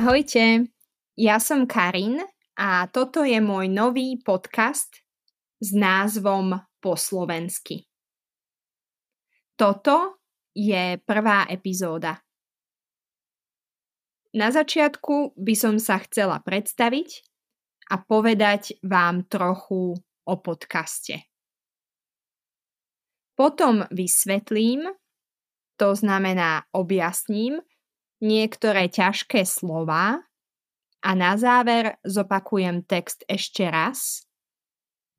Ahojte, ja som Karin a toto je môj nový podcast s názvom Po slovensky. Toto je prvá epizóda. Na začiatku by som sa chcela predstaviť a povedať vám trochu o podcaste. Potom vysvetlím, to znamená objasním, niektoré ťažké slova a na záver zopakujem text ešte raz,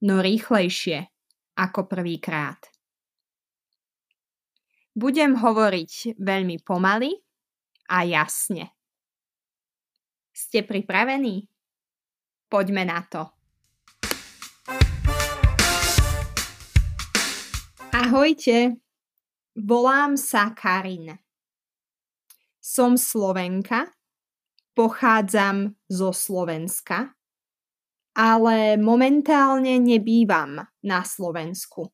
no rýchlejšie ako prvýkrát. Budem hovoriť veľmi pomaly a jasne. Ste pripravení? Poďme na to. Ahojte, volám sa Karin. Som Slovenka, pochádzam zo Slovenska, ale momentálne nebývam na Slovensku.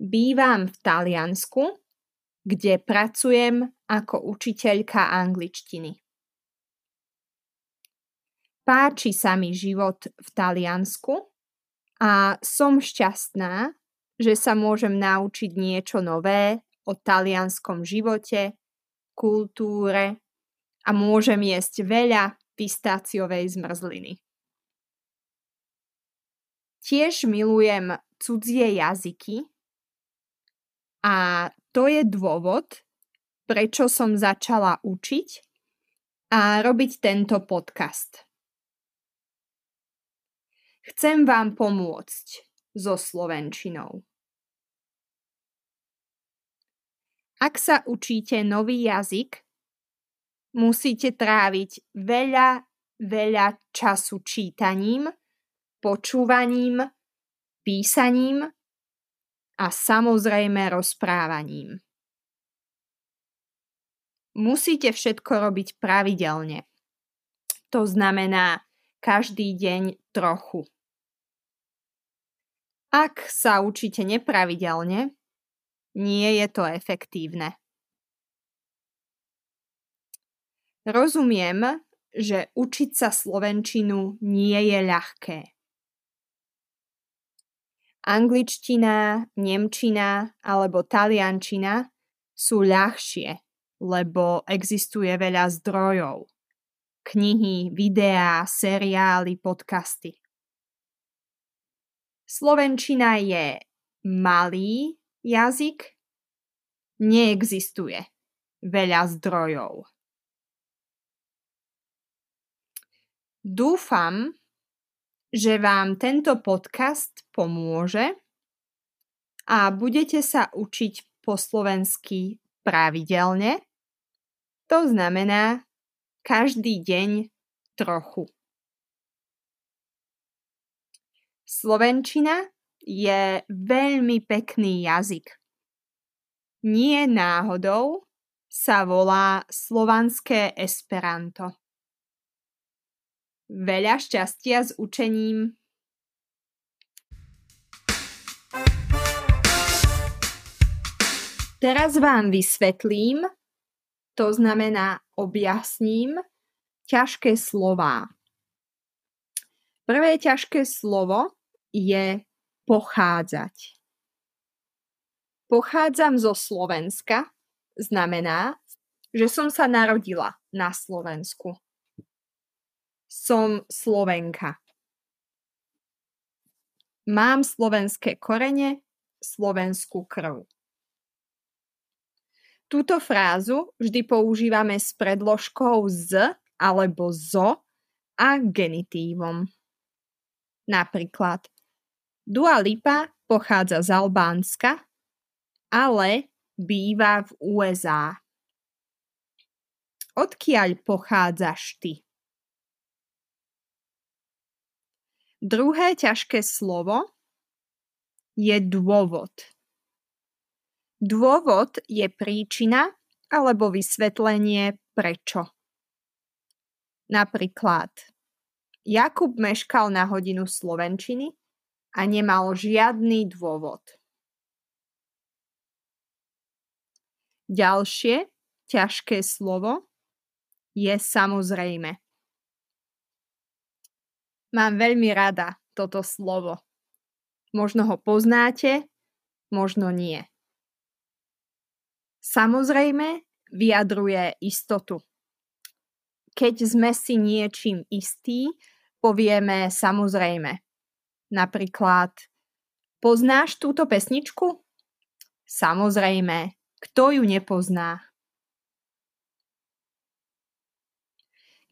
Bývam v Taliansku, kde pracujem ako učiteľka angličtiny. Páči sa mi život v Taliansku a som šťastná, že sa môžem naučiť niečo nové o talianskom živote, kultúre a môžem jesť veľa pistáciovej zmrzliny. Tiež milujem cudzie jazyky a to je dôvod, prečo som začala učiť a robiť tento podcast. Chcem vám pomôcť so slovenčinou. Ak sa učíte nový jazyk, musíte tráviť veľa, veľa času čítaním, počúvaním, písaním a samozrejme rozprávaním. Musíte všetko robiť pravidelne. To znamená každý deň trochu. Ak sa učíte nepravidelne, nie je to efektívne. Rozumiem, že učiť sa slovenčinu nie je ľahké. Angličtina, nemčina alebo taliančina sú ľahšie, lebo existuje veľa zdrojov. Knihy, videá, seriály, podcasty. Slovenčina je malý jazyk neexistuje veľa zdrojov. Dúfam, že vám tento podcast pomôže a budete sa učiť po slovensky pravidelne. To znamená každý deň trochu. Slovenčina je veľmi pekný jazyk. Nie náhodou sa volá slovanské esperanto. Veľa šťastia s učením. Teraz vám vysvetlím, to znamená objasním, ťažké slová. Prvé ťažké slovo je pochádzať. Pochádzam zo Slovenska znamená, že som sa narodila na Slovensku. Som Slovenka. Mám slovenské korene, slovenskú krv. Túto frázu vždy používame s predložkou z alebo zo a genitívom. Napríklad Dua Lipa pochádza z Albánska, ale býva v USA. Odkiaľ pochádzaš ty? Druhé ťažké slovo je dôvod. Dôvod je príčina alebo vysvetlenie prečo. Napríklad Jakub meškal na hodinu slovenčiny, a nemal žiadny dôvod. Ďalšie ťažké slovo je samozrejme. Mám veľmi rada toto slovo. Možno ho poznáte, možno nie. Samozrejme vyjadruje istotu. Keď sme si niečím istí, povieme samozrejme. Napríklad, poznáš túto pesničku? Samozrejme, kto ju nepozná?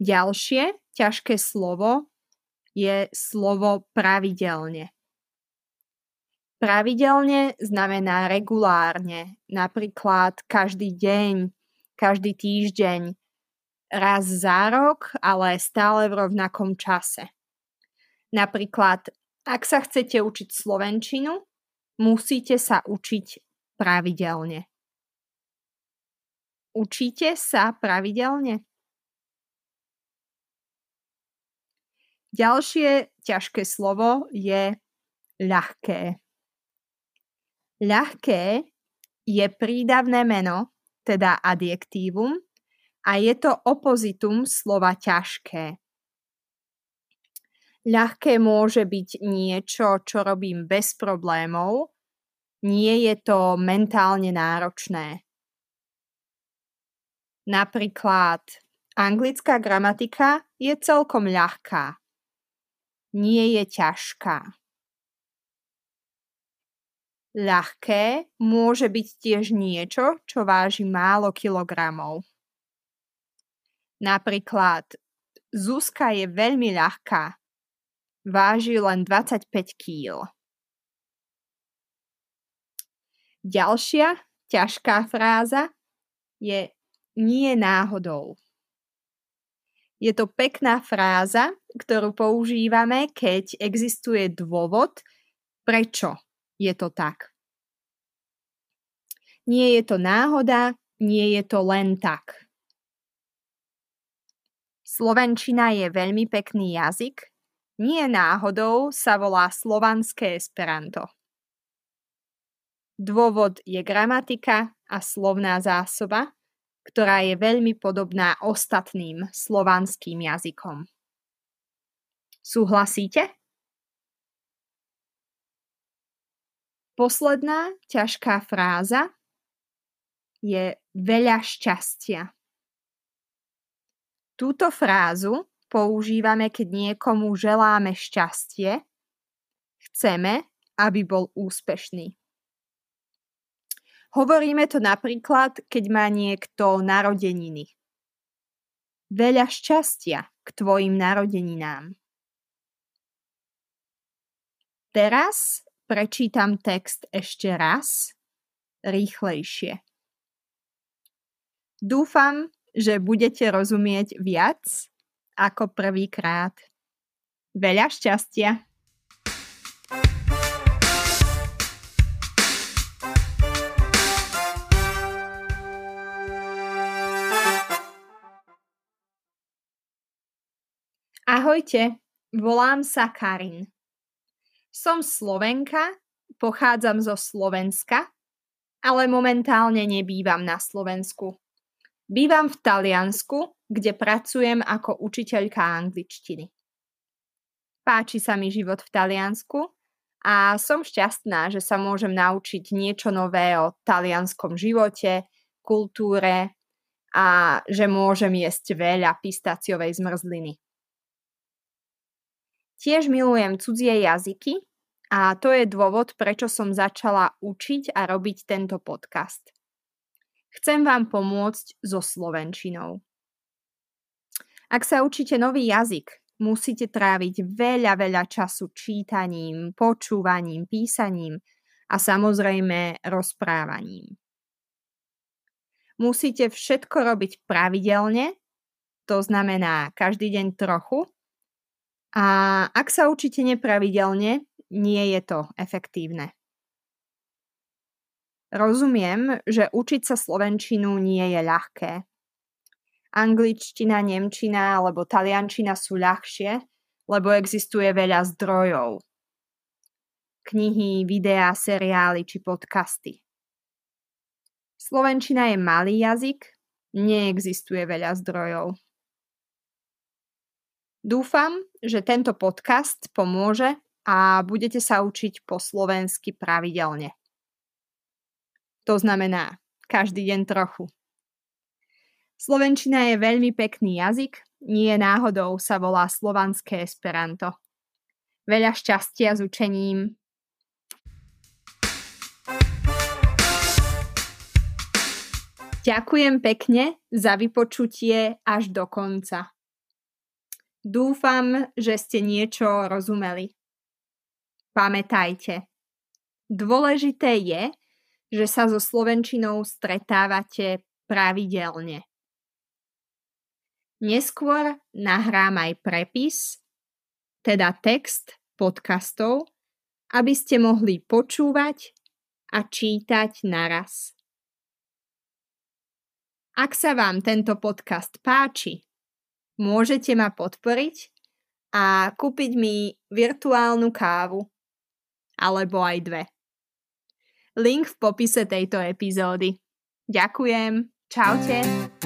Ďalšie ťažké slovo je slovo pravidelne. Pravidelne znamená regulárne, napríklad každý deň, každý týždeň, raz za rok, ale stále v rovnakom čase. Napríklad, ak sa chcete učiť slovenčinu, musíte sa učiť pravidelne. Učíte sa pravidelne? Ďalšie ťažké slovo je ľahké. Ľahké je prídavné meno, teda adjektívum, a je to opozitum slova ťažké. Ľahké môže byť niečo, čo robím bez problémov, nie je to mentálne náročné. Napríklad anglická gramatika je celkom ľahká. Nie je ťažká. Ľahké môže byť tiež niečo, čo váži málo kilogramov. Napríklad Zuzka je veľmi ľahká. Váži len 25 kg. Ďalšia ťažká fráza je nie náhodou. Je to pekná fráza, ktorú používame, keď existuje dôvod, prečo je to tak. Nie je to náhoda, nie je to len tak. Slovenčina je veľmi pekný jazyk, nie náhodou sa volá slovanské esperanto. Dôvod je gramatika a slovná zásoba, ktorá je veľmi podobná ostatným slovanským jazykom. Súhlasíte? Posledná ťažká fráza je veľa šťastia. Túto frázu používame, keď niekomu želáme šťastie, chceme, aby bol úspešný. Hovoríme to napríklad, keď má niekto narodeniny. Veľa šťastia k tvojim narodeninám. Teraz Prečítam text ešte raz, rýchlejšie. Dúfam, že budete rozumieť viac ako prvýkrát. Veľa šťastia! Ahojte, volám sa Karin. Som Slovenka, pochádzam zo Slovenska, ale momentálne nebývam na Slovensku. Bývam v Taliansku, kde pracujem ako učiteľka angličtiny. Páči sa mi život v Taliansku a som šťastná, že sa môžem naučiť niečo nové o talianskom živote, kultúre a že môžem jesť veľa pistaciovej zmrzliny. Tiež milujem cudzie jazyky a to je dôvod, prečo som začala učiť a robiť tento podcast. Chcem vám pomôcť so slovenčinou. Ak sa učíte nový jazyk, musíte tráviť veľa, veľa času čítaním, počúvaním, písaním a samozrejme rozprávaním. Musíte všetko robiť pravidelne, to znamená každý deň trochu a ak sa učíte nepravidelne, nie je to efektívne. Rozumiem, že učiť sa slovenčinu nie je ľahké. Angličtina, nemčina alebo taliančina sú ľahšie, lebo existuje veľa zdrojov. Knihy, videá, seriály či podcasty. Slovenčina je malý jazyk, neexistuje veľa zdrojov. Dúfam, že tento podcast pomôže a budete sa učiť po slovensky pravidelne. To znamená každý deň trochu. Slovenčina je veľmi pekný jazyk, nie náhodou sa volá slovanské esperanto. Veľa šťastia s učením. Ďakujem pekne za vypočutie až do konca. Dúfam, že ste niečo rozumeli. Pamätajte, dôležité je, že sa so Slovenčinou stretávate pravidelne. Neskôr nahrám aj prepis, teda text podcastov, aby ste mohli počúvať a čítať naraz. Ak sa vám tento podcast páči, môžete ma podporiť a kúpiť mi virtuálnu kávu. Alebo aj dve. Link v popise tejto epizódy. Ďakujem. Čaute.